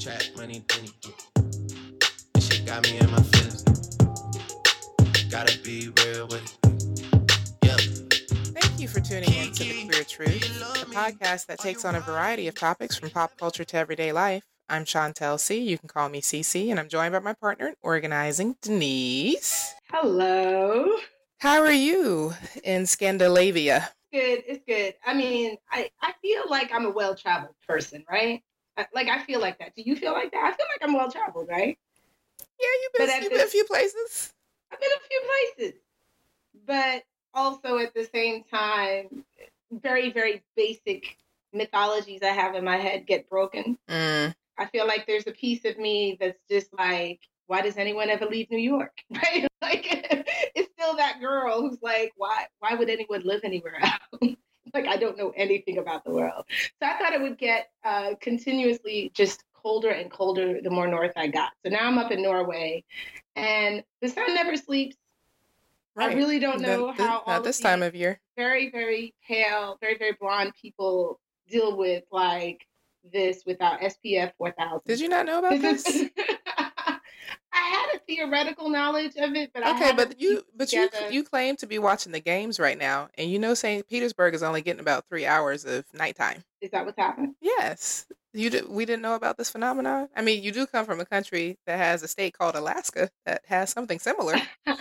trap money, then he get. This shit got me in my feelings. Gotta be real with it. Yeah. Thank you for tuning in to The Queer Truth, a podcast that takes on a variety of topics from pop culture to everyday life. I'm Chantel C. You can call me CC, and I'm joined by my partner in organizing, Denise. Hello. How are you in Scandinavia? Good. It's good. I mean, I, I feel like I'm a well traveled person, right? Like, I feel like that. Do you feel like that? I feel like I'm well traveled, right? Yeah, you've been, you've been a few places. I've been a few places, but also at the same time, very, very basic mythologies I have in my head get broken. Mm, I feel like there's a piece of me that's just like, why does anyone ever leave New York? Right? Like it's still that girl who's like, why why would anyone live anywhere else? like I don't know anything about the world. So I thought it would get uh, continuously just colder and colder the more north I got. So now I'm up in Norway and the sun never sleeps. right. I really don't know Not thi- how all this time of year. very, very pale, very, very blonde people deal with like this without SPF 4000. Did you not know about This this? is- I had a theoretical knowledge of it, but Okay, but you but you together- you claim to be watching the games right now, and you know St. Petersburg is only getting about three hours of nighttime. is that what's happening? Yes, you did, we didn't know about this phenomenon. I mean, you do come from a country that has a state called Alaska that has something similar.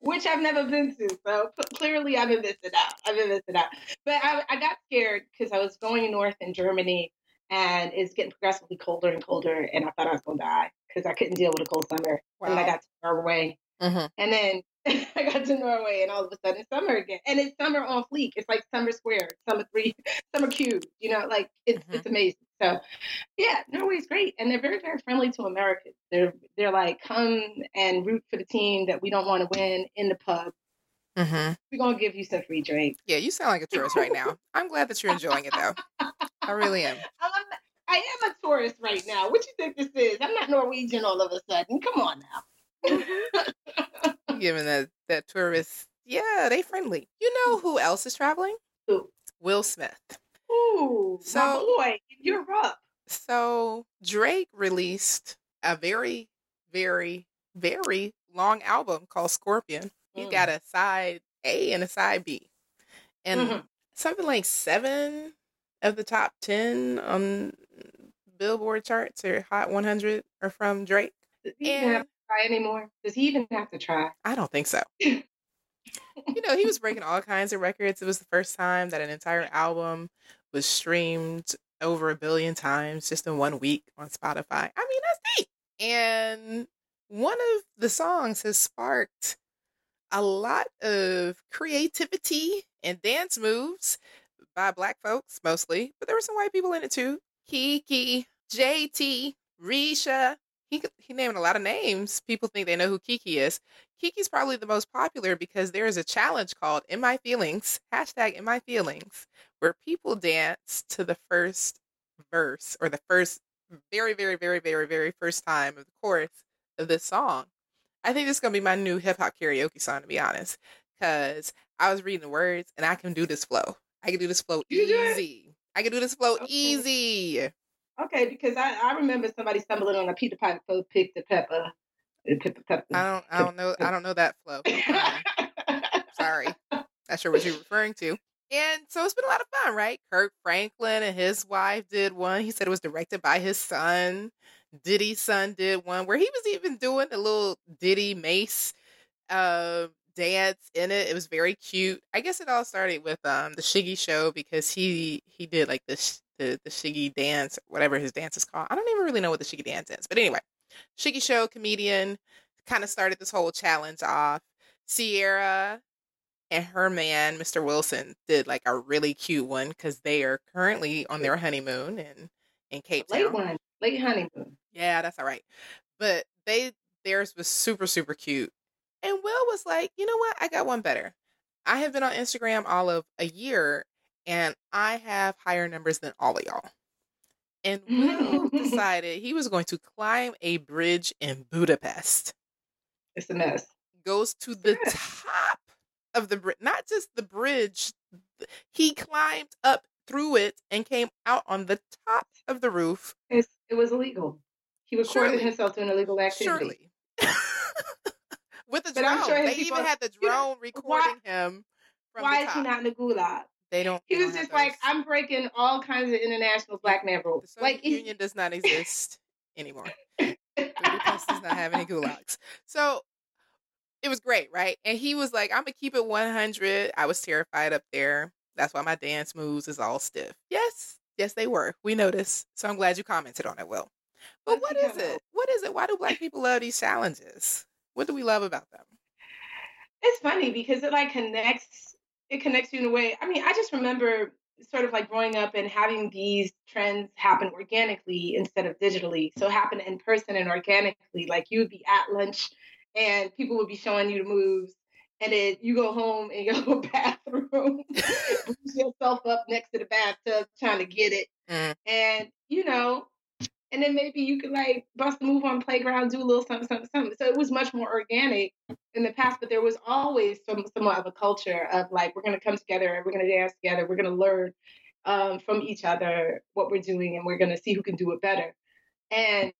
Which I've never been to, so clearly I've been missing out. I've been missing out. But I, I got scared because I was going north in Germany, and it's getting progressively colder and colder, and I thought I was going to die because I couldn't deal with a cold summer. And I got to Norway, hmm And then I got to Norway, and all of a sudden it's summer again, and it's summer on fleek. It's like summer square, summer three, summer cube. You know, like it's Mhm. it's amazing. So, yeah, Norway's great, and they're very very friendly to Americans. They're they're like come and root for the team that we don't want to win in the pub. hmm We're gonna give you some free drinks. Yeah, you sound like a tourist right now. I'm glad that you're enjoying it though. I really am. I'm, I am a tourist right now. What you think this is? I'm not Norwegian all of a sudden. Come on now. Given that that tourists, yeah, they friendly. You know who else is traveling? Who? Will Smith. Ooh, So- boy, in Europe. So Drake released a very, very, very long album called Scorpion. Mm. got a side A and a side B. And Mhm. something like seven of the top 10 on Billboard charts or Hot 100 are from Drake. Does he even have to try anymore? Does he even have to try? I don't think so. you know, he was breaking all kinds of records. It was the first time that an entire album was streamed over a billion times just in one week on Spotify. I mean, that's neat. And one of the songs has sparked a lot of creativity and dance moves by black folks mostly, but there were some white people in it too. Kiki, JT, Risha. He he named a lot of names. People think they know who Kiki is. Kiki's probably the most popular because there is a challenge called In My Feelings, hashtag In My Feelings, where people dance to the first verse or the first very, very, very, very, very first time of the chorus of this song. I think this is gonna be my new hip hop karaoke song, to be honest. Cause I was reading the words and I can do this flow. I can do this flow You easy. I can do this flow Okay. easy. Okay, because I, I remember somebody stumbling on a Peter Piper picked the pepper. I don't I don't know I don't know that flow. Um, sorry. Not sure what you're referring to. And so it's been a lot of fun, right? Kirk Franklin and his wife did one. He said it was directed by his son. Diddy's son did one where he was even doing a little Diddy Mase uh, dance in it. It was very cute. I guess it all started with um the Shiggy show because he he did like this the the Shiggy dance, whatever his dance is called. I don't even really know what the Shiggy dance is, but anyway, Shiggy show comedian kind of started this whole challenge off. Ciara and her man, Mr. Wilson, did like a really cute one because they are currently on their honeymoon in in Cape Town. late one, late honeymoon. Yeah, that's all right. But they theirs was super super cute. And Will was like, "You know what? I got one better. I have been on Instagram all of a year and I have higher numbers than all of y'all." And Will decided he was going to climb a bridge in Budapest. It's a mess. Goes to the top of the bridge, not just the bridge. He climbed up through it and came out on the top of the roof. It's, it was illegal. He recorded Surely. himself doing illegal activity. Surely. With the But drone. Sure they people- even had the drone recording him from Why the is he not in the gulag? they don't He they was don't just like. I'm breaking all kinds of international black man the rules. Soviet Like, Union does not exist anymore. Budapest does not have any gulags. So it was great, right? And he was like, I'm gonna keep it 100. I was terrified up there. That's why my dance moves is all stiff. Yes, yes, they were. We noticed. So I'm glad you commented on it, Will. But what is it? What is it? Why do black people love these challenges? What do we love about them? it's funny because it like connects it connects you in a way i mean i just remember sort of like growing up and having these trends happen organically instead of digitally so happen in person and organically like you would be at lunch and people would be showing you the moves and then you go home in your little bathroom push yourself up next to the bathtub trying to get it Mm. and you know and then maybe you could like bust a move on playground do a little something something something so it was much more organic in the past, but there was always some somewhat of a culture of like we're gonna come together, we're gonna dance together, we're gonna learn um, from each other what we're doing, and we're gonna see who can do it better. And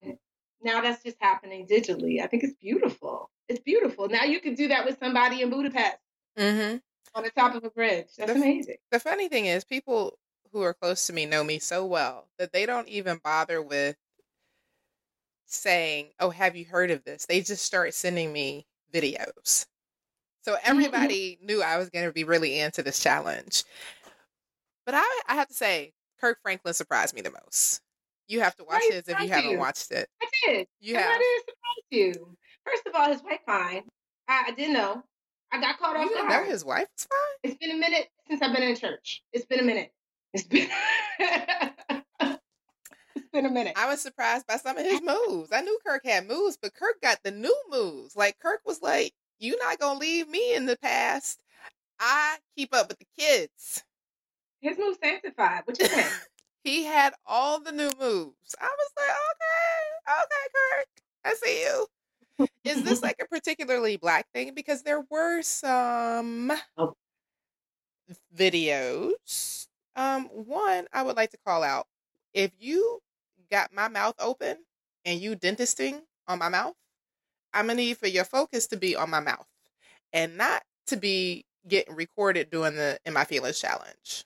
now that's just happening digitally. I think it's beautiful. It's beautiful. Now you can do that with somebody in Budapest Mm-hmm. on the top of a bridge. That's The- amazing. The funny thing is, people who are close to me know me so well that they don't even bother with saying, "Oh, have you heard of this?" They just start sending me videos. So mm-hmm. everybody knew I was going to be really into this challenge. But I, I have to say, Kirk Franklin surprised me the most. You have to watch his if you surprised haven't watched it. I did. You and have. why did it surprise you? First of all, his wife fine. I, I didn't know. I got caught You off didn't guard. know his wife was fine. It's been a minute since I've been in church. It's been a minute. It's been It's been a minute. I was surprised by some of his moves. I knew Kirk had moves, but Kirk got the new moves. Like Kirk was like, "You're not gonna leave me in the past. I keep up with the kids." His move sanctified. What you think? He had all the new moves. I was like, "Okay, okay, Kirk, I see you." Is this like a particularly black thing? Because there were some Oh. videos. Um, one I would like to call out. If you got my mouth open and you dentisting on my mouth, I'm gonna need for your focus to be on my mouth and not to be getting recorded doing the in my feelings challenge.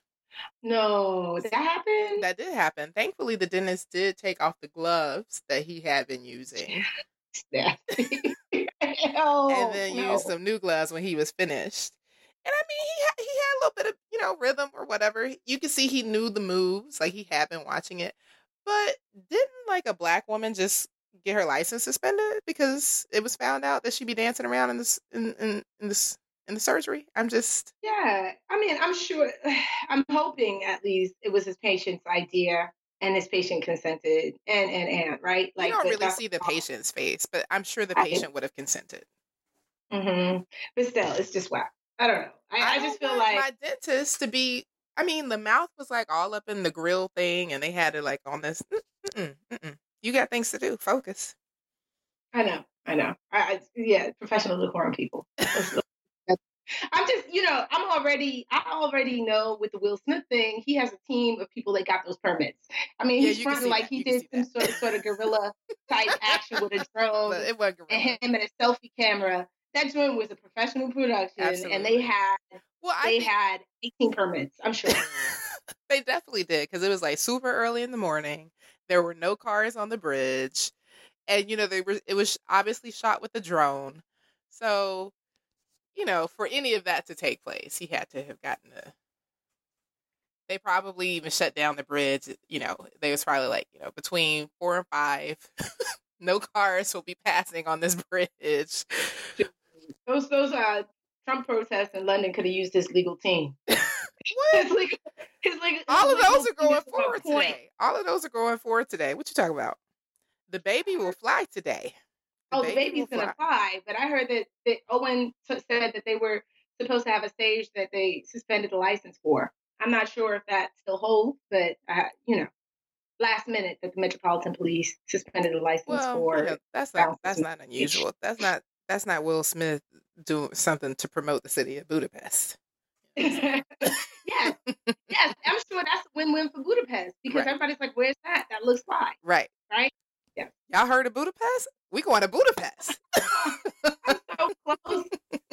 no, that happened. That did happen. Thankfully, the dentist did take off the gloves that he had been using and then Oh, no. used some new gloves when he was finished. And I mean, he had, he had a little bit of you know rhythm or whatever. You could see he knew the moves, like he had been watching it. But didn't like a black woman just get her license suspended because it was found out that she'd be dancing around in this in in, in this in the surgery? I'm just Yeah, I mean, I'm sure. I'm hoping at least it was his patient's idea, and his patient consented, and and and right. Like you don't really see the patient's face, but I'm sure the patient would have consented. mm-hmm. But still, it's just whack. I don't know. I, I, don't just feel like my dentist to be. I mean, the mouth was like all up in the grill thing, and they had it like on this. Mm, mm-mm, mm-mm. You got things to do. Focus. I know, I know. I, I yeah, professional decorum people. I'm just, you know, I'm already, I already know with the Will Smith thing, he has a team of people that got those permits. I mean, Yeah, he's fronting like that. he You did some sort of sort of guerrilla type action with a drone it wasn't and him and a selfie camera. That joint was a professional production, and they had Well, I they think had 18 permits. I'm sure. they definitely did because it was like super early in the morning. There were no cars on the bridge, and you know they were. It was obviously shot with a drone, so you know for any of that to take place, he had to have gotten a. They probably even shut down the bridge. You know, they was probably like you know between four and five. no cars will be passing on this bridge. Those those uh Trump protests in London could have used his legal team. His legal, his legal, All of those are going forward point. today. All of those are going forward today. What you talking about? The baby will fly today. Oh, the baby's gonna fly. fly, but I heard that, that Owen t- said that they were supposed to have a stage that they suspended the license for. I'm not sure if that still holds, but uh, you know, last minute that the Metropolitan Police suspended the license Well, for. know, that's not that's not unusual. That's not that's not Will Smith doing something to promote the city of Budapest. yes, yes. I'm sure that's a win-win for Budapest because Right. everybody's like, "Where's that? That looks fly." Right. Right? Yeah. Y'all heard of Budapest? We going to Budapest. I'm so close.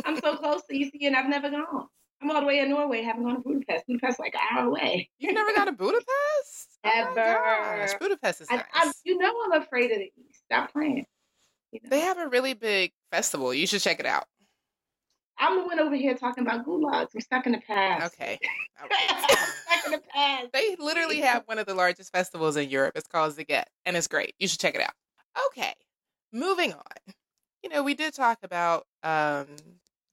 I'm so close to EC, and I've never gone. I'm all the way in Norway, haven't gone to Budapest. Budapest like an hour away. you never got to Budapest? Oh Ever. Budapest is I, nice. I'm, you know, I'm afraid of the East. Stop playing. You know? They have a really big festival. You should check it out. I'm the one over here talking about gulags. I'm stuck in the past. Okay. Stuck in the past. They literally have one of the largest festivals in Europe. It's called Sziget, and it's great. You should check it out. Okay, moving on. You know, we did talk about um,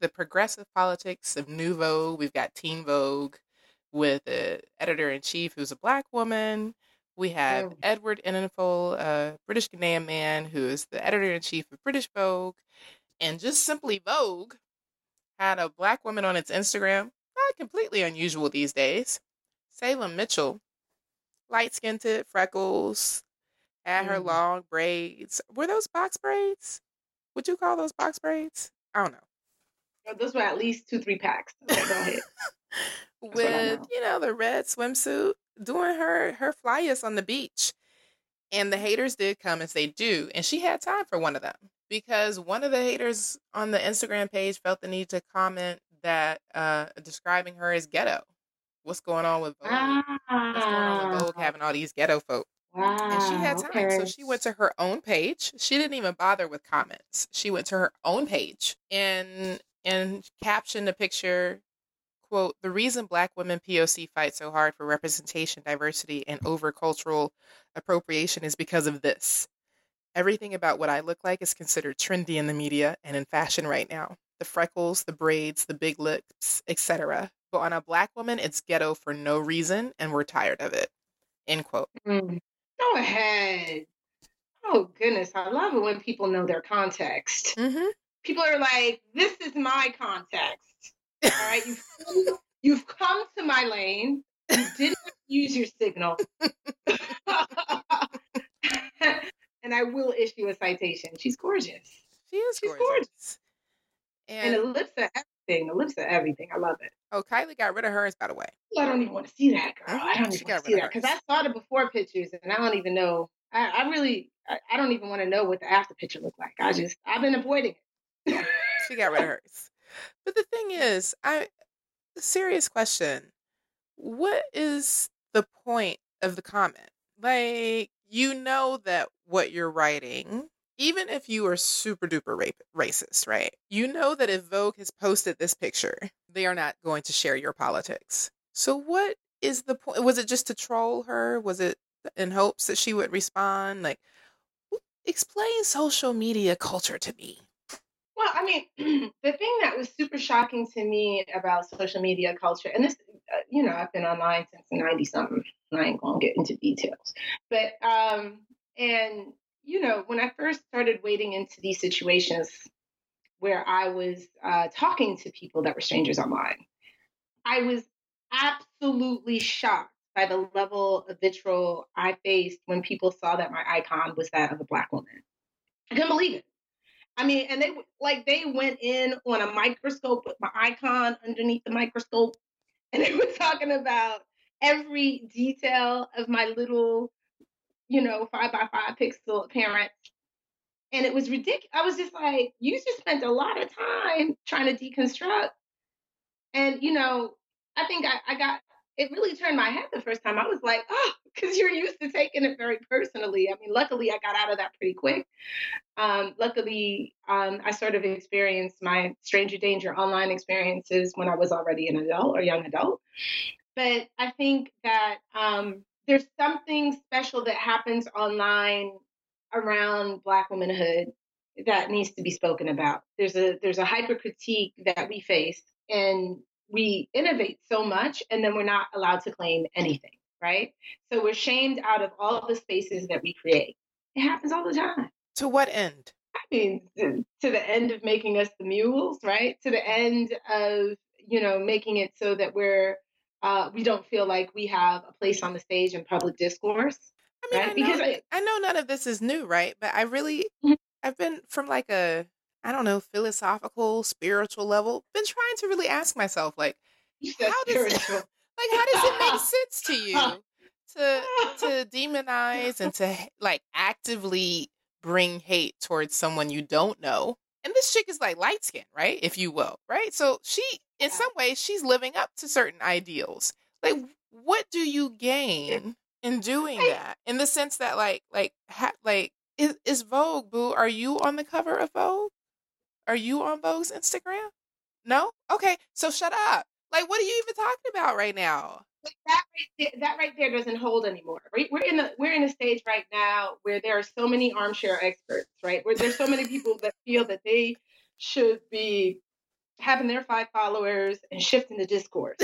the progressive politics of Vogue. We've got Teen Vogue with the editor in chief who's a black woman. We have Mm. Edward Enninful, a British Ghanaian man who is the editor in chief of British Vogue. And just simply Vogue had a black woman on its Instagram. Not completely unusual these days. Salem Mitchell, light skinned, freckles, had her Mm. long braids. Were those box braids? Would you call those box braids? I don't know. Those were at least two, three packs. Okay, go ahead. With know. you know the red swimsuit, doing her her flyest on the beach, and the haters did come and say do, and she had time for one of them because one of the haters on the Instagram page felt the need to comment that uh describing her as ghetto. What's going on with Vogue? What's going on with Vogue having all these ghetto folk? Wow. And she had time. So she went to her own page. She didn't even bother with comments. She went to her own page and and captioned a picture quote, the reason black women POC fight so hard for representation, diversity, and over cultural appropriation is because of this. Everything about what I look like is considered trendy in the media and in fashion right now. The freckles, the braids, the big lips, etc. But on a black woman, it's ghetto for no reason, and we're tired of it. End quote. Mm. Go ahead. Oh goodness, I love it when people know their context. Mm-hmm. People are like, "This is my context." All right, you've, you've come to my lane. You didn't use your signal, and I will issue a citation. She's gorgeous, She is She's gorgeous. gorgeous. And, and the lips everything. The lips are everything. I love it. oh, Kylie got rid of hers, by the way. I don't even want to see that, girl. I mm-hmm. don't She even want to see that because I saw the before pictures and I don't even know. I, I really, I, I don't even want to know what the after picture looked like. I just, I've been avoiding it. She got rid of hers. But the thing is, I serious question. What is the point of the comment? Like, you know that what you're writing, even if you are super duper rape, racist, right? You know that if Vogue has posted this picture, they are not going to share your politics. So, what is the point? Was it just to troll her? Was it in hopes that she would respond? Like, explain social media culture to me. Well, I mean, the thing that was super shocking to me about social media culture, and this, uh, you know, I've been online since 90 something. I ain't gonna get into details. But, um, and, you know, when I first started wading into these situations where I was uh, talking to people that were strangers online, I was absolutely shocked by the level of vitriol I faced when people saw that my icon was that of a Black woman. I couldn't believe it. I mean, and they like they went in on a microscope with my icon underneath the microscope, and they were talking about every detail of my little, you know, five by five pixel appearance. And it was ridiculous. I was just like, you just spent a lot of time trying to deconstruct. And, you know, I think I, I got it really turned my head the first time. I was like, oh, because you're used to taking it very personally. I mean, luckily I got out of that pretty quick. Um, luckily, um, I sort of experienced my stranger danger online experiences when I was already an adult or young adult. But I think that um, there's something special that happens online around Black womanhood that needs to be spoken about. There's a there's a hyper critique that we face, and we innovate so much, and then we're not allowed to claim anything, right? So we're shamed out of all the spaces that we create. It happens all the time. To what end? I mean, to, the end of making us the mules, right? To the end of you know making it so that we're uh, we don't feel like we have a place on the stage in public discourse. I mean, Right, I, because know, I- I know none of this is new, right? But I really, Mhm. I've been from like a, I don't know, philosophical, spiritual level, been trying to really ask myself, like, how does it, like how does it make sense to you to to demonize and to like actively bring hate towards someone you don't know? And this chick is like light skin, right? If you will, right? So she, in some ways, she's living up to certain ideals. Like, what do you gain in doing that? In the sense that, like, like, ha- like, is is Vogue boo? Are you on the cover of Vogue? Are you on Vogue's Instagram? No. Okay, so shut up. Like, what are you even talking about right now? That right there, that right there doesn't hold anymore. Right? We're in a we're in a stage right now where there are so many armchair experts, right? Where there's so many people that feel that they should be having their five followers and shifting the discourse.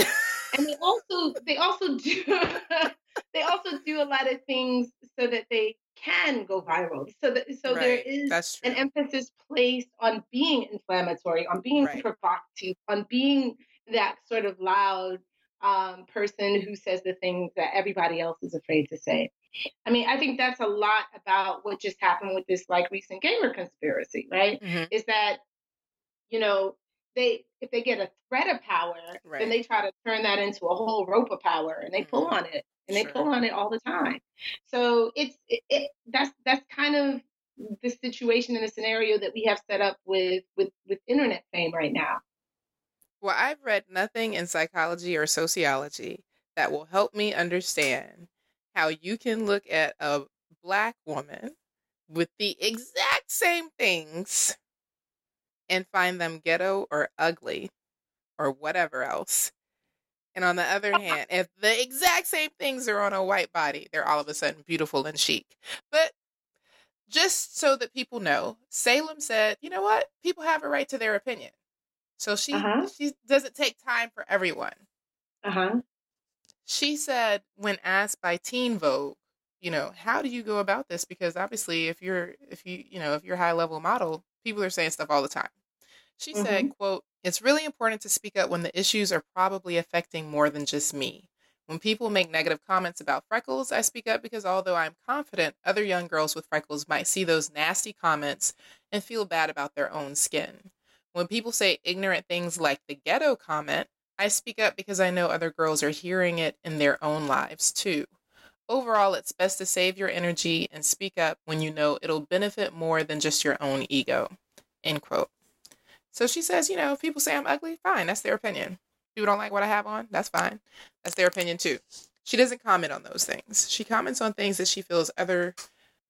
and they also they also do they also do a lot of things so that they can go viral. So that so there Right, is That's true. an emphasis placed on being inflammatory, on being Right. provocative, on being that sort of loud um, person who says the things that everybody else is afraid to say. I mean, I think that's a lot about what just happened with this like recent gamer conspiracy, right? Mhm. Is that you know they if they get a threat of power, Right. then they try to turn that into a whole rope of power, and they pull Mhm. on it, and they Sure. pull on it all the time. So it's it, it that's that's kind of the situation and the scenario that we have set up with with with internet fame right now. Well, I've read nothing in psychology or sociology that will help me understand how you can look at a black woman with the exact same things and find them ghetto or ugly or whatever else. And on the other hand, if the exact same things are on a white body, they're all of a sudden beautiful and chic. But just so that people know, Salem said, you know what? People have a right to their opinion. So she Uh-huh. she doesn't take time for everyone. Uh huh. She said when asked by Teen Vogue, you know, how do you go about this? Because obviously, if you're if you you know if you're a high level model, people are saying stuff all the time. She said, "quote It's really important to speak up when the issues are probably affecting more than just me. When people make negative comments about freckles, I speak up because although I'm confident other young girls with freckles might see those nasty comments and feel bad about their own skin. When people say ignorant things like the ghetto comment, I speak up because I know other girls are hearing it in their own lives too. Overall, it's best to save your energy and speak up when you know it'll benefit more than just your own ego. End quote. So she says, you know, if people say I'm ugly, fine, that's their opinion. People don't like what I have on, that's fine. That's their opinion too. She doesn't comment on those things. She comments on things that she feels other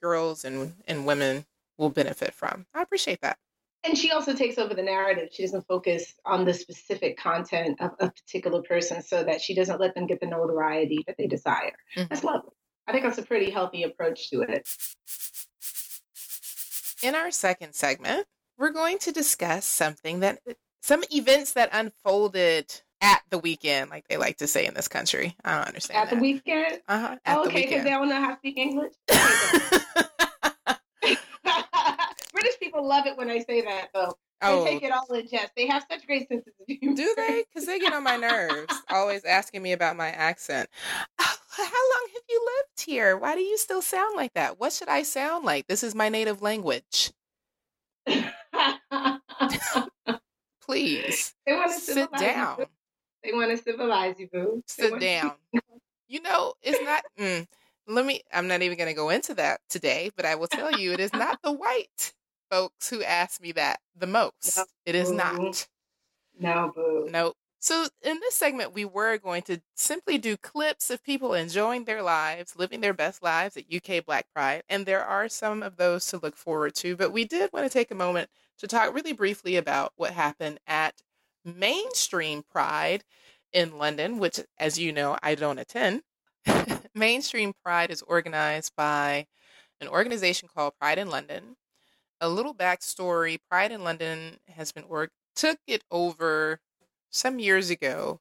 girls and, and women will benefit from. I appreciate that. And she also takes over the narrative. She doesn't focus on the specific content of a particular person so that she doesn't let them get the notoriety that they desire. Mhm. That's lovely. I think that's a pretty healthy approach to it. In our second segment, we're going to discuss something that some events that unfolded at the weekend, like they like to say in this country. I don't understand. At the weekend? uh-huh, at Oh, okay, because they don't know how to speak English. British people love it when I say that, though. They oh, take it all in jest. They have such great senses of humor. do they? Because they get on my nerves, always asking me about my accent. Oh, how long have you lived here? Why do you still sound like that? What should I sound like? This is my native language. Please they want to sit down. You. They want to civilize you, boo. Sit want- down. You know, it's not. Mm, let me. I'm not even going to go into that today, but I will tell you, it is not the white folks who ask me that the most. No. It is Mhm. not. No, boo. Nope. So in this segment, we were going to simply do clips of people enjoying their lives, living their best lives at UK Black Pride, and there are some of those to look forward to. But we did want to take a moment to talk really briefly about what happened at Mainstream Pride in London, which, as you know, I don't attend. Mainstream Pride is organized by an organization called Pride in London. A little backstory: Pride in London has been org took it over some years ago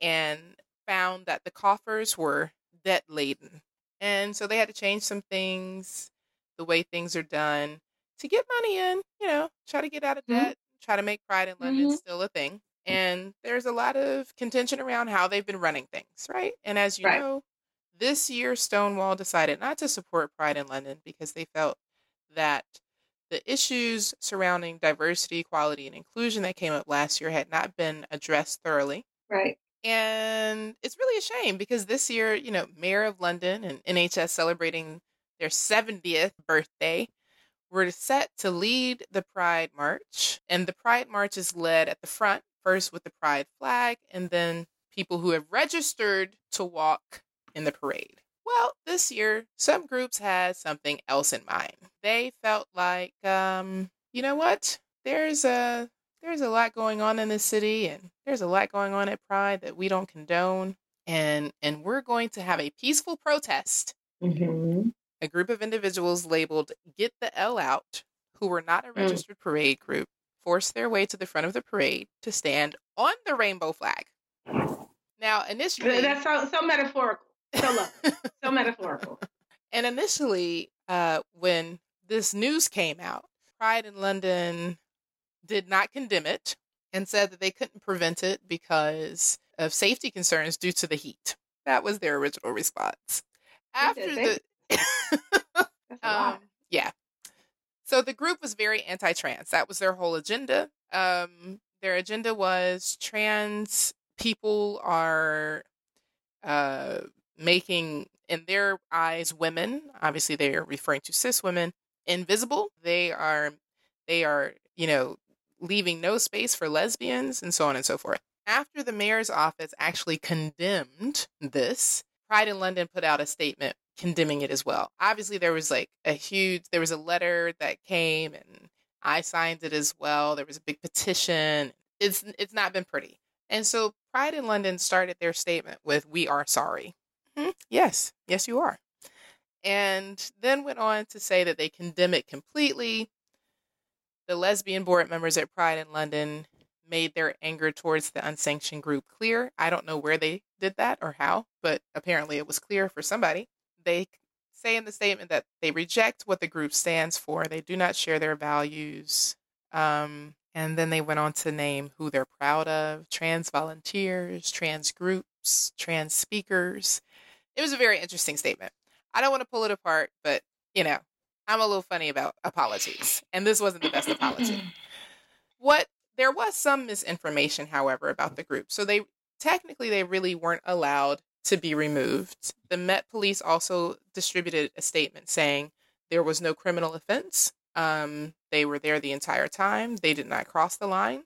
and found that the coffers were debt laden. And so they had to change some things, the way things are done to get money in, you know, try to get out of Mhm. debt, try to make Pride in London Mhm. still a thing. And there's a lot of contention around how they've been running things, right? And as you Right. know, this year Stonewall decided not to support Pride in London because they felt that the issues surrounding diversity, equality, and inclusion that came up last year had not been addressed thoroughly. Right. And it's really a shame because this year, you know, Mayor of London and NHS celebrating their 70th birthday were set to lead the Pride March. And the Pride March is led at the front, first with the Pride flag, and then people who have registered to walk in the parade. Well, this year, some groups had something else in mind. They felt like, um, you know what? There's a there's a lot going on in this city and there's a lot going on at Pride that we don't condone. And and we're going to have a peaceful protest. Mm-hmm. A group of individuals labeled Get the L Out, who were not a registered parade group, forced their way to the front of the parade to stand on the rainbow flag. Now, initially, That's so, so metaphorical. So lovely. so metaphorical. And initially, uh, when this news came out, Pride in London did not condemn it and said that they couldn't prevent it because of safety concerns due to the heat. That was their original response. After the That's a lot. um, yeah. So the group was very anti-trans. That was their whole agenda. Um, their agenda was trans people are uh, making, in their eyes, women. Obviously, they are referring to cis women invisible. They are, they are, you know, leaving no space for lesbians and so on and so forth. After the mayor's office actually condemned this, Pride in London put out a statement condemning it as well. Obviously, there was like a huge, there was a letter that came and I signed it as well. There was a big petition. It's it's not been pretty. And so Pride in London started their statement with "We are sorry." Mhm. Yes, yes, you are. And then went on to say that they condemn it completely. The lesbian board members at Pride in London made their anger towards the unsanctioned group clear. I don't know where they did that or how, but apparently it was clear for somebody. They say in the statement that they reject what the group stands for, they do not share their values. Um, and then they went on to name who they're proud of trans volunteers, trans groups, trans speakers. It was a very interesting statement. I don't want to pull it apart, but you know, I'm a little funny about apologies, and this wasn't the best apology. What there was some misinformation, however, about the group. So they technically they really weren't allowed to be removed. The Met Police also distributed a statement saying there was no criminal offense. Um, they were there the entire time. They did not cross the line,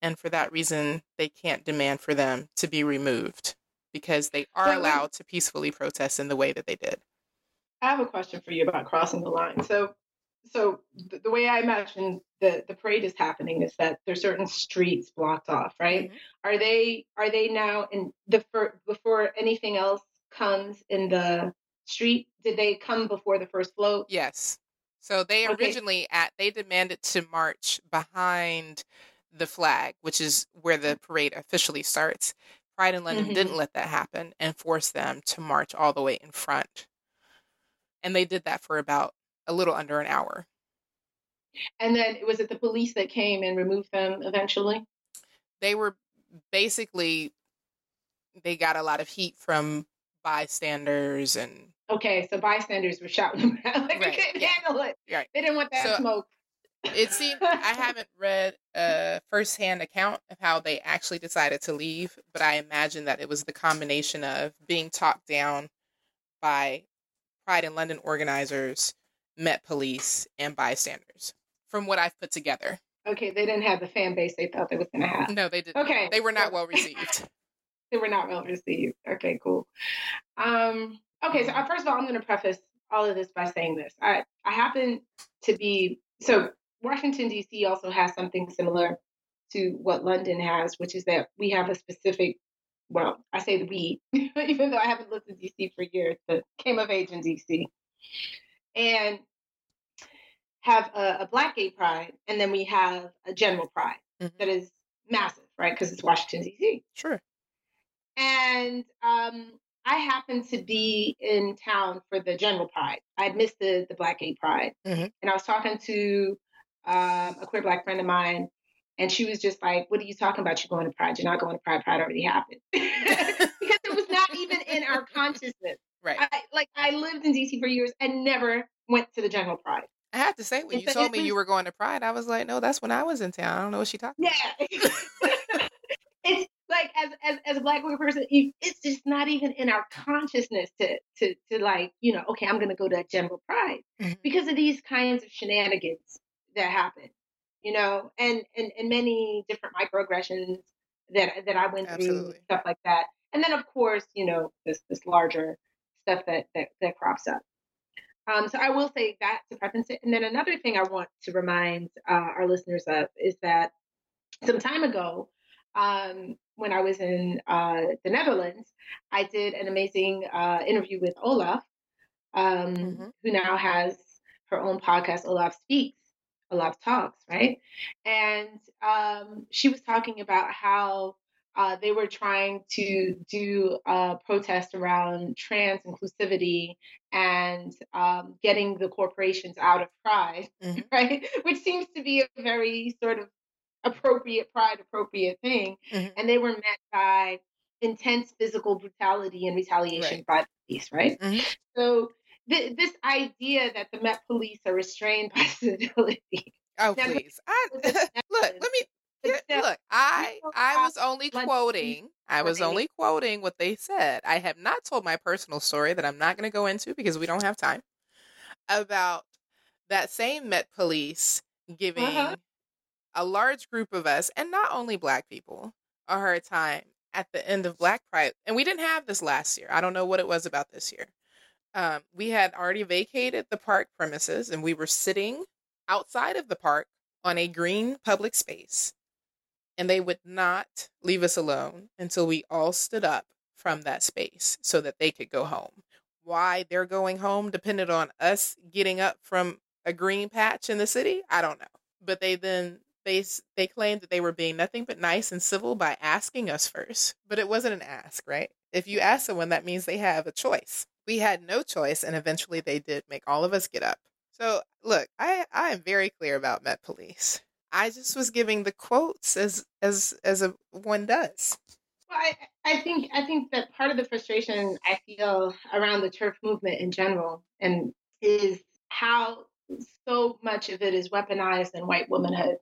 and for that reason, they can't demand for them to be removed because they are allowed to peacefully protest in the way that they did. I have a question for you about crossing the line. So, so the, the way I imagine the the parade is happening is that there's certain streets blocked off, right? Mhm. Are they are they now in the fir- before anything else comes in the street? Did they come before the first float? Yes. So they Okay. originally at they demanded to march behind the flag, which is where the parade officially starts. Pride in London Mhm. didn't let that happen and forced them to march all the way in front. And they did that for about a little under an hour. And then was it the police that came and removed them eventually? They were basically they got a lot of heat from bystanders and Okay, so bystanders were shouting them out like Right, they couldn't yeah. handle it. Right. They didn't want that So- smoke. It seemed I haven't read a firsthand account of how they actually decided to leave, but I imagine that it was the combination of being talked down by Pride in London organizers, Met Police, and bystanders. From what I've put together, Okay, they didn't have the fan base they thought they was going to have. no, they didn't. Okay, They were not well received. they were not well received. Okay, cool. Um, okay, so uh, first of all, I'm going to preface all of this by saying this. I I happen to be so Washington D.C. also has something similar to what London has, which is that we have a specific. Well, I say the we, even though I haven't lived in D.C. for years, but came of age in D.C. and have a, a Black Gay Pride, and then we have a General Pride Mhm. that is massive, right? Because it's Washington D.C. Sure. And um, I happened to be in town for the general pride. I had missed the, the Black Gay Pride. Mhm. And I was talking to um, a queer Black friend of mine, and she was just like, What are you talking about? You're going to Pride. You're not going to Pride. Pride already happened. because it was not even in our consciousness. Right. I, like, I lived in DC for years and never went to the general pride. I have to say, when you told me you were going to Pride, I was like, no, that's when I was in town. I don't know what she talking. Yeah. it's like as as as a black queer person, it's just not even in our consciousness to to to like you know, okay, I'm gonna go to a general pride Mhm. because of these kinds of shenanigans that happen, you know, and and and many different microaggressions that that I went through, stuff like that, and then of course, you know, this this larger stuff that that that crops up. Um, so I will say that to preface it. And then another thing I want to remind uh, our listeners of is that some time ago, um, when I was in uh, the Netherlands, I did an amazing uh, interview with Olaf, um, Mhm. who now has her own podcast, Olaf Speaks, Olaf Talks, right? And um, she was talking about how uh, they were trying to do a protest around trans inclusivity and um, getting the corporations out of pride, Mhm. right? Which seems to be a very sort of appropriate pride appropriate thing. Mhm. And they were met by intense physical brutality and retaliation by the police, right? Mhm. So th- this idea that the Met Police are restrained by civility. Oh Now, please! I, look, let me But Here- still, look, I I was only quoting. I was only quoting what they said. I have not told my personal story that I'm not going to go into because we don't have time. About that same Met Police giving Uh-huh. a large group of us, and not only Black people, a hard time at the end of Black Pride. And we didn't have this last year. I don't know what it was about this year. Um, we had already vacated the park premises, and we were sitting outside of the park on a green public space and they would not leave us alone until we all stood up from that space so that they could go home. Why they're going home depended on us getting up from a green patch in the city, I don't know. But they then they they claimed that they were being nothing but nice and civil by asking us first. But it wasn't an ask, right? If you ask someone, that means they have a choice. We had no choice, and eventually they did make all of us get up. So look, I I am very clear about Met Police. I just was giving the quotes as as as a one does. Well, I, I think I think that part of the frustration I feel around the TERF movement in general and is how so much of it is weaponized in white womanhood.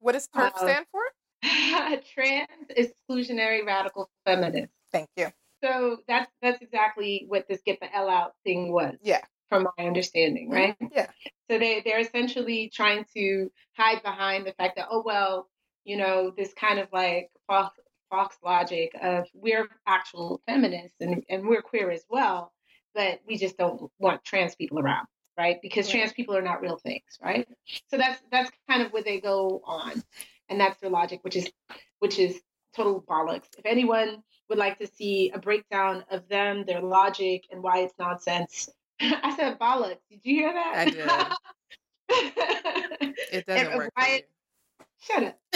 What does TERF Uh, stand for? Trans exclusionary radical feminist. Thank you. So that's that's exactly what this get the L out thing was. Yeah. From my understanding, mm-hmm. right? Yeah. So they they're essentially trying to hide behind the fact that oh well, you know, this kind of like false false logic of we're actual feminists and, and we're queer as well, but we just don't want trans people around, right? Because trans people are not real things, right? So that's that's kind of where they go on. And that's their logic, which is which is total bollocks. If anyone would like to see a breakdown of them, their logic, and why it's nonsense. I said bollocks. Did you hear that? I did. It doesn't And work. why it- Shut up.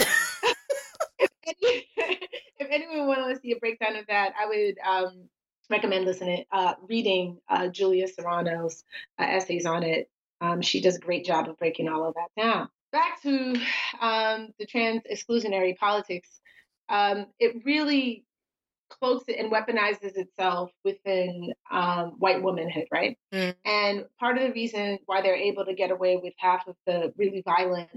if, any, if anyone wants to see a breakdown of that, I would um, recommend listening, uh, reading uh, Julia Serano's uh, essays on it. Um, she does a great job of breaking all of that down. Back to um, the trans exclusionary politics. Um, it really cloaks it and weaponizes itself within um, white womanhood, right? Mm. And part of the reason why they're able to get away with half of the really violent,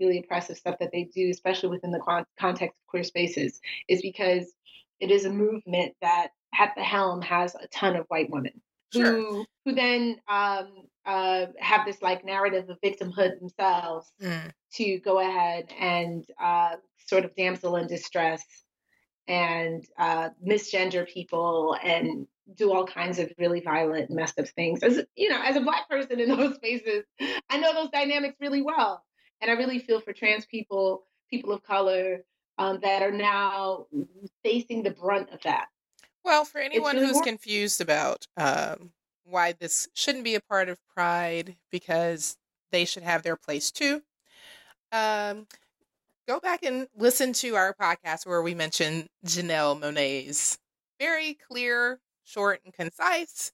really oppressive stuff that they do, especially within the con- context of queer spaces, is because it is a movement that at the helm has a ton of white women Sure. who who then um, uh, have this like narrative of victimhood themselves Mm. to go ahead and uh, sort of damsel in distress and uh, misgender people and do all kinds of really violent, messed up things. As you know, as a black person in those spaces, I know those dynamics really well, and I really feel for trans people, people of color um, that are now facing the brunt of that. Well, for anyone really who's hor- confused about um, why this shouldn't be a part of Pride because they should have their place too, um, go back and listen to our podcast where we mentioned Janelle Monáe's very clear, short, and concise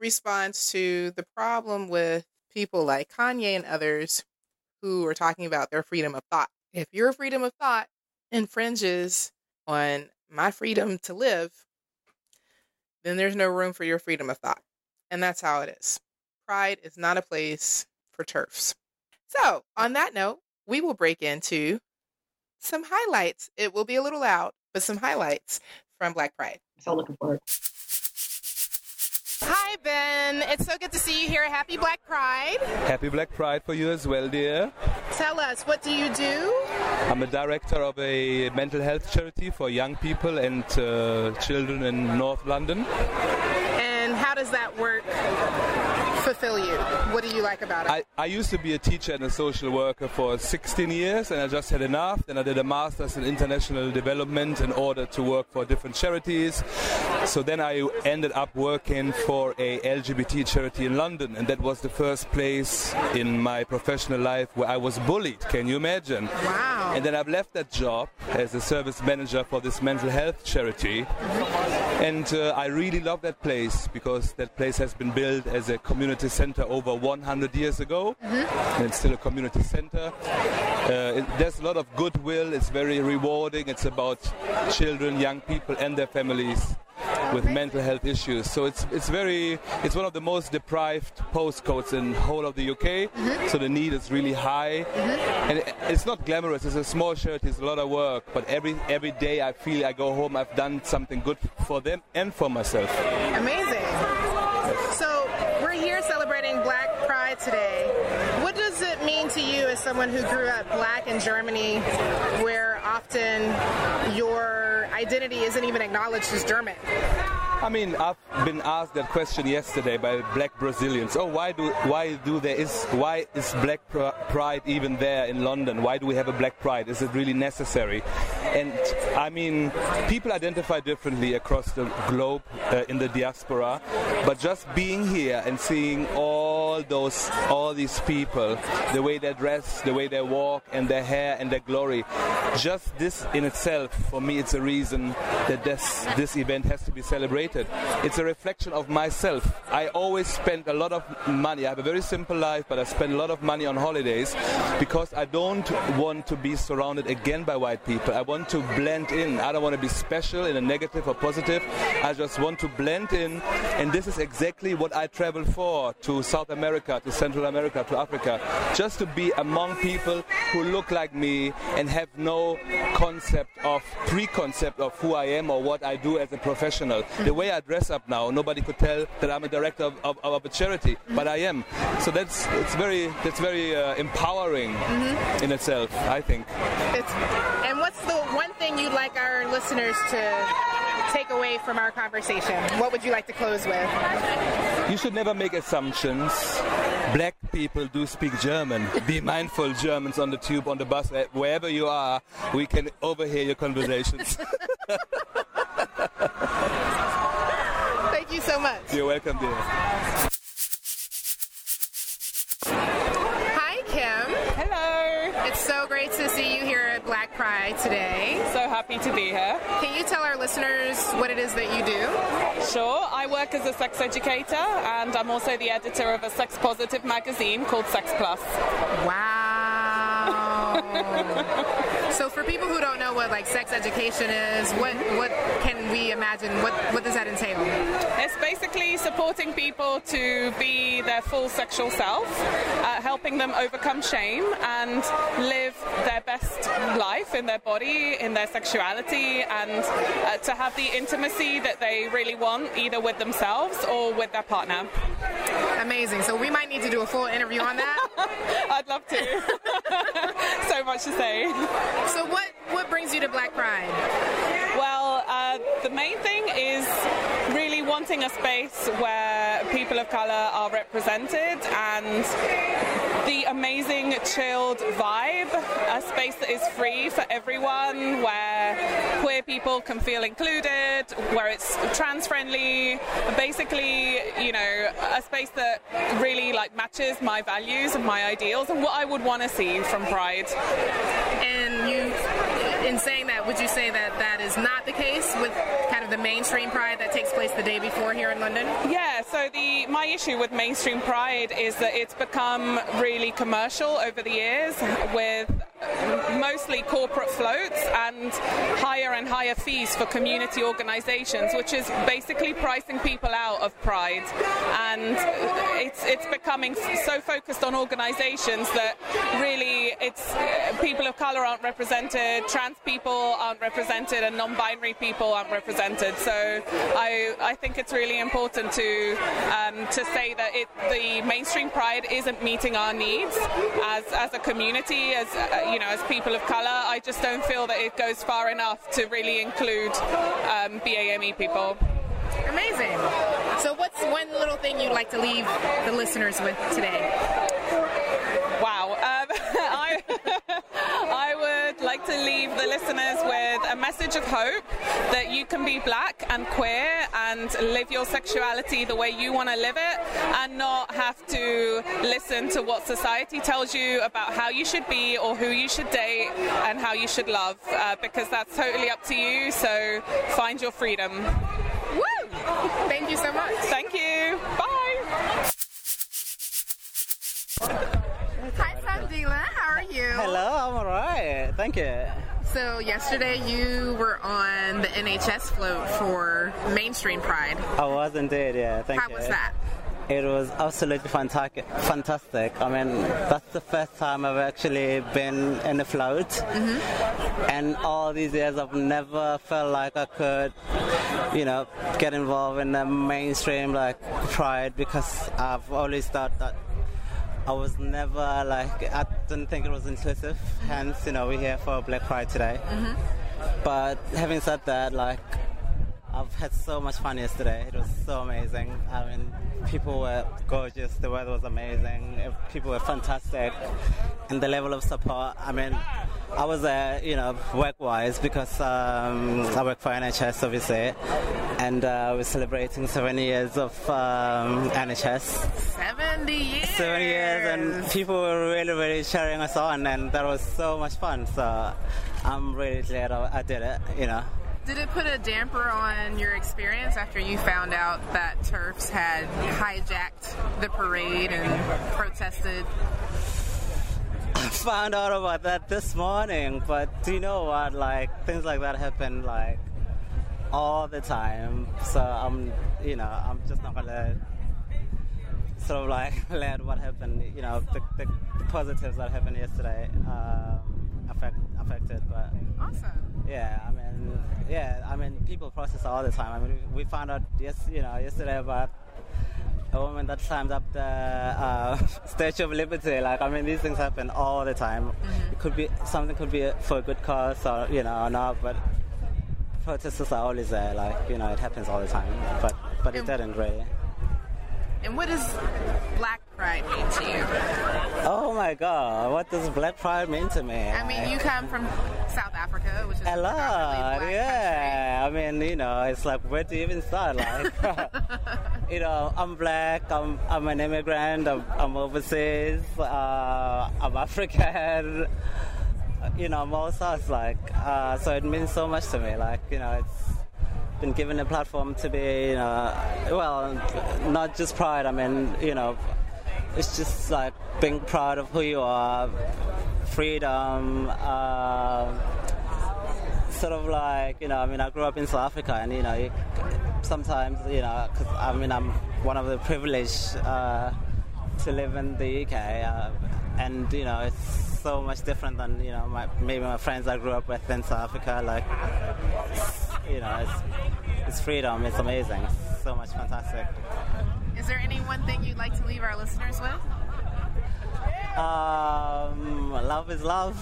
response to the problem with people like Kanye and others who are talking about their freedom of thought. If your freedom of thought infringes on my freedom to live, then there's no room for your freedom of thought. And that's how it is. Pride is not a place for TERFs. So, on that note, we will break into some highlights. It will be a little loud, but some highlights from Black Pride. So looking forward. Hi, Ben. It's so good to see you here. Happy Black Pride. Happy Black Pride for you as well, dear. Tell us, what do you do? I'm a director of a mental health charity for young people and uh, children in North London. Does that work fulfill you? What do you like about it? I, I used to be a teacher and a social worker for 16 years, and I just had enough. Then I did a master's in international development in order to work for different charities. So then I ended up working for a LGBT charity in London, and that was the first place in my professional life where I was bullied. Can you imagine? Wow. And then I've left that job as a service manager for this mental health charity. And uh, I really love that place because that place has been built as a community center over 100 years ago. And it's still a community center. Uh, it, there's a lot of goodwill. It's very rewarding. It's about children, young people, and their families with mental health issues. So it's it's very it's one of the most deprived postcodes in whole of the UK. Mm-hmm. So the need is really high, mm-hmm. and it, it's not glamorous. It's a small shirt. It's a lot of work, but every every day I feel I go home. I've done something good for them and for myself. Amazing. Here celebrating Black Pride today. What does it mean to you as someone who grew up black in Germany, where often your identity isn't even acknowledged as German? I mean, I've been asked that question yesterday by black Brazilians. Oh, why do why do there is why is Black Pr- Pride even there in London? Why do we have a Black Pride? Is it really necessary? And I mean, people identify differently across the globe uh, in the diaspora, but just being here and seeing all those all these people, the way they dress, the way they walk, and their hair and their glory, just this in itself, for me, it's a reason that this this event has to be celebrated. It's a reflection of myself. I always spend a lot of money. I have a very simple life, but I spend a lot of money on holidays because I don't want to be surrounded again by white people. I want to blend in. I don't want to be special in a negative or positive. I just want to blend in, and this is exactly what I travel for to South America, to Central America, to Africa, just to be among people who look like me and have no concept of preconcept of who I am or what I do as a professional. The way I dress up now, nobody could tell that I'm a director of, of, of a charity, but I am. So that's it's very that's very uh, empowering in itself, I think. It's, and what's the one thing you'd like our listeners to take away from our conversation? What would you like to close with? You should never make assumptions. Black people do speak German. Be mindful, Germans on the tube, on the bus, wherever you are, we can overhear your conversations. Thank you so much. You're welcome, dear. Hi, Kim. Hello. It's so great to see you here at Black Pride today. So happy to be here. Can you tell our listeners what it is that you do? Sure. I work as a sex educator and I'm also the editor of a sex positive magazine called Sex Plus. Wow. so for people who don't know what like sex education is, what what can we imagine? What what does that entail? It's basically supporting people to be their full sexual self, uh, helping them overcome shame and live their best life in their body, in their sexuality, and uh, to have the intimacy that they really want, either with themselves or with their partner. Amazing. So we might need to do a full interview on that. I'd love to. so much to say. so what what brings you to Black Pride? Well, uh, the main thing is really wanting a space where people of colour are represented and the amazing chilled vibe, a space that is free for everyone, where queer people can feel included, where it's trans friendly, basically, you know, a space that really like matches my values and my ideals and what I would want to see from Pride. And you, in saying that, would you say that that is not the case with kind of the mainstream Pride that takes place the day before here in London? Yeah, so the my issue with mainstream pride is that it's become really commercial over the years with mostly corporate floats and higher and higher fees for community organizations, which is basically pricing people out of Pride. And it's, it's becoming so focused on organizations that really it's people of color aren't represented, trans people aren't represented, and non binary people aren't represented. So I, I think it's really important to, um, to say that it, the mainstream Pride isn't meeting our needs as, as a community, as, uh, you know, as people of color. I just don't feel that it goes far enough to really include um, BAME people. Amazing. So, what's one little thing you'd like to leave the listeners with today? Wow. Um, I, I would like to leave the listeners with a message of hope that you can be black and queer and live your sexuality the way you want to live it and not have to listen to what society tells you about how you should be or who you should date and how you should love uh, because that's totally up to you. So find your freedom. Woo! Thank you so much. Thank you. Bye. Hi, Sandila. How are you? Hello, I'm alright. Thank you. So, yesterday you were on the NHS float for Mainstream Pride. I was indeed, yeah. Thank How you. How was that? It was absolutely fantastic. Fantastic. I mean, that's the first time I've actually been in a float, Mm-hmm. and all these years I've never felt like I could, you know, get involved in the mainstream like pride because I've always thought that I was never like I didn't think it was inclusive. Hence, you know, we're here for Black Pride today. But having said that, like I've had so much fun yesterday. It was so amazing. I mean, people were gorgeous. The weather was amazing. People were fantastic, and the level of support. I mean, I was there, you know, work-wise because um, I work for NHS, obviously, and uh, we're celebrating seven years of um, NHS. 70 years. Seven years, and people were really, really cheering us on, and that was so much fun. So I'm really glad I, I did it. You know. Did it put a damper on your experience after you found out that TERFs had hijacked the parade and protested? I found out about that this morning, but do you know what? Like things like that happen like all the time. So I'm, you know, I'm just not gonna sort of like let what happened. You know, the, the, the positives that happened yesterday um, affect affected, but Awesome. yeah, I mean, yeah, I mean, people process all the time. I mean, we found out yes, you know, yesterday about a woman that climbed up the uh, Statue of Liberty. Like, I mean, these things happen all the time. It could be something could be for a good cause, or you know, or not. But protesters are always there. Like, you know, it happens all the time. But but it didn't really. And what does Black Pride mean to you? Oh my God, what does Black Pride mean to me? I mean, you come from South Africa, which is A lot, yeah. I mean, you know, it's like where do you even start? Like, you know, I'm black. I'm I'm an immigrant. I'm, I'm overseas. Uh, I'm African. You know, all. Like, uh, so it means so much to me. Like, you know, it's been given a platform to be, you know, well, not just pride. I mean, you know, it's just like being proud of who you are, freedom. Uh, sort of like you know, I mean, I grew up in South Africa, and you know, you, sometimes you know, because I mean, I'm one of the privileged uh, to live in the UK, uh, and you know, it's so much different than you know, my, maybe my friends I grew up with in South Africa. Like, you know, it's it's freedom. It's amazing. It's so much fantastic. Is there any one thing you'd like to leave our listeners with? Um, love is love.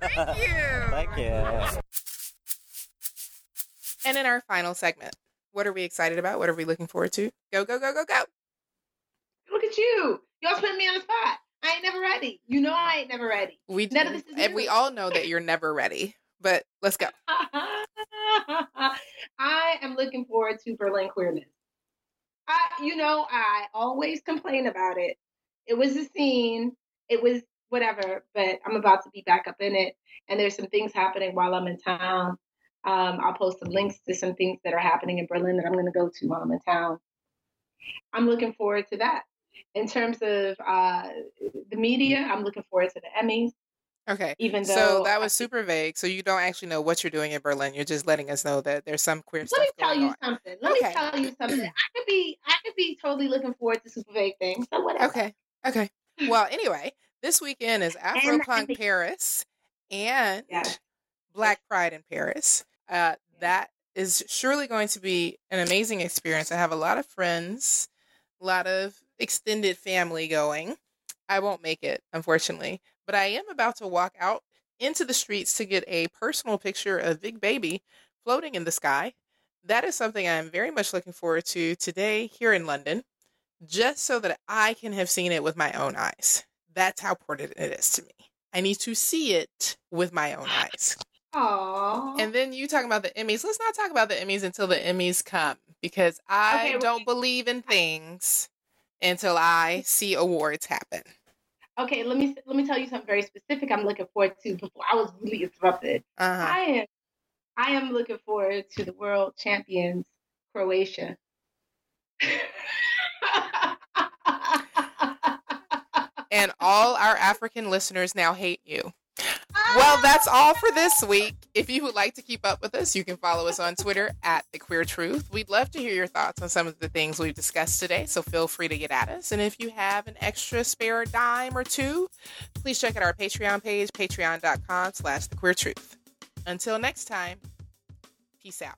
Thank you. Thank you. And in our final segment, what are we excited about? What are we looking forward to? Go, go, go, go, go. Look at you. Y'all put me on the spot. I ain't never ready. You know I ain't never ready. We None of this is and we all know that you're never ready. But let's go. I am looking forward to Berlin queerness. I, you know, I always complain about it. It was a scene. It was whatever, but I'm about to be back up in it. And there's some things happening while I'm in town. Um, I'll post some links to some things that are happening in Berlin that I'm going to go to while I'm in town. I'm looking forward to that. In terms of uh, the media, I'm looking forward to the Emmys. Okay. Even though So that was super vague. So you don't actually know what you're doing in Berlin. You're just letting us know that there's some queer Let stuff me tell you on. something. Let Okay. me tell you something. I could be I could be totally looking forward to super vague things. So whatever. Okay. Okay. Well, anyway, this weekend is Afropunk. Paris and Yes. Black Pride in Paris. Uh, that is surely going to be an amazing experience. I have a lot of friends, a lot of extended family going. I won't make it, unfortunately, but I am about to walk out into the streets to get a personal picture of Big Baby floating in the sky. That is something I'm very much looking forward to today here in London, just so that I can have seen it with my own eyes. That's how important it is to me. I need to see it with my own eyes. Aww. And then you talking about the Emmys. Let's not talk about the Emmys until the Emmys come because I Okay, don't believe in things until I see awards happen. okay, let me let me tell you something very specific. I'm looking forward to before I was really interrupted. Uh-huh. I am I am looking forward to the world champions Croatia. And all our African listeners now hate you. Well, that's all for this week. If you would like to keep up with us, you can follow us on Twitter at The Queer Truth. We'd love to hear your thoughts on some of the things we've discussed today, so feel free to get at us. And if you have an extra spare dime or two, please check out our Patreon page, patreon.com slash The Queer Truth. Until next time, peace out.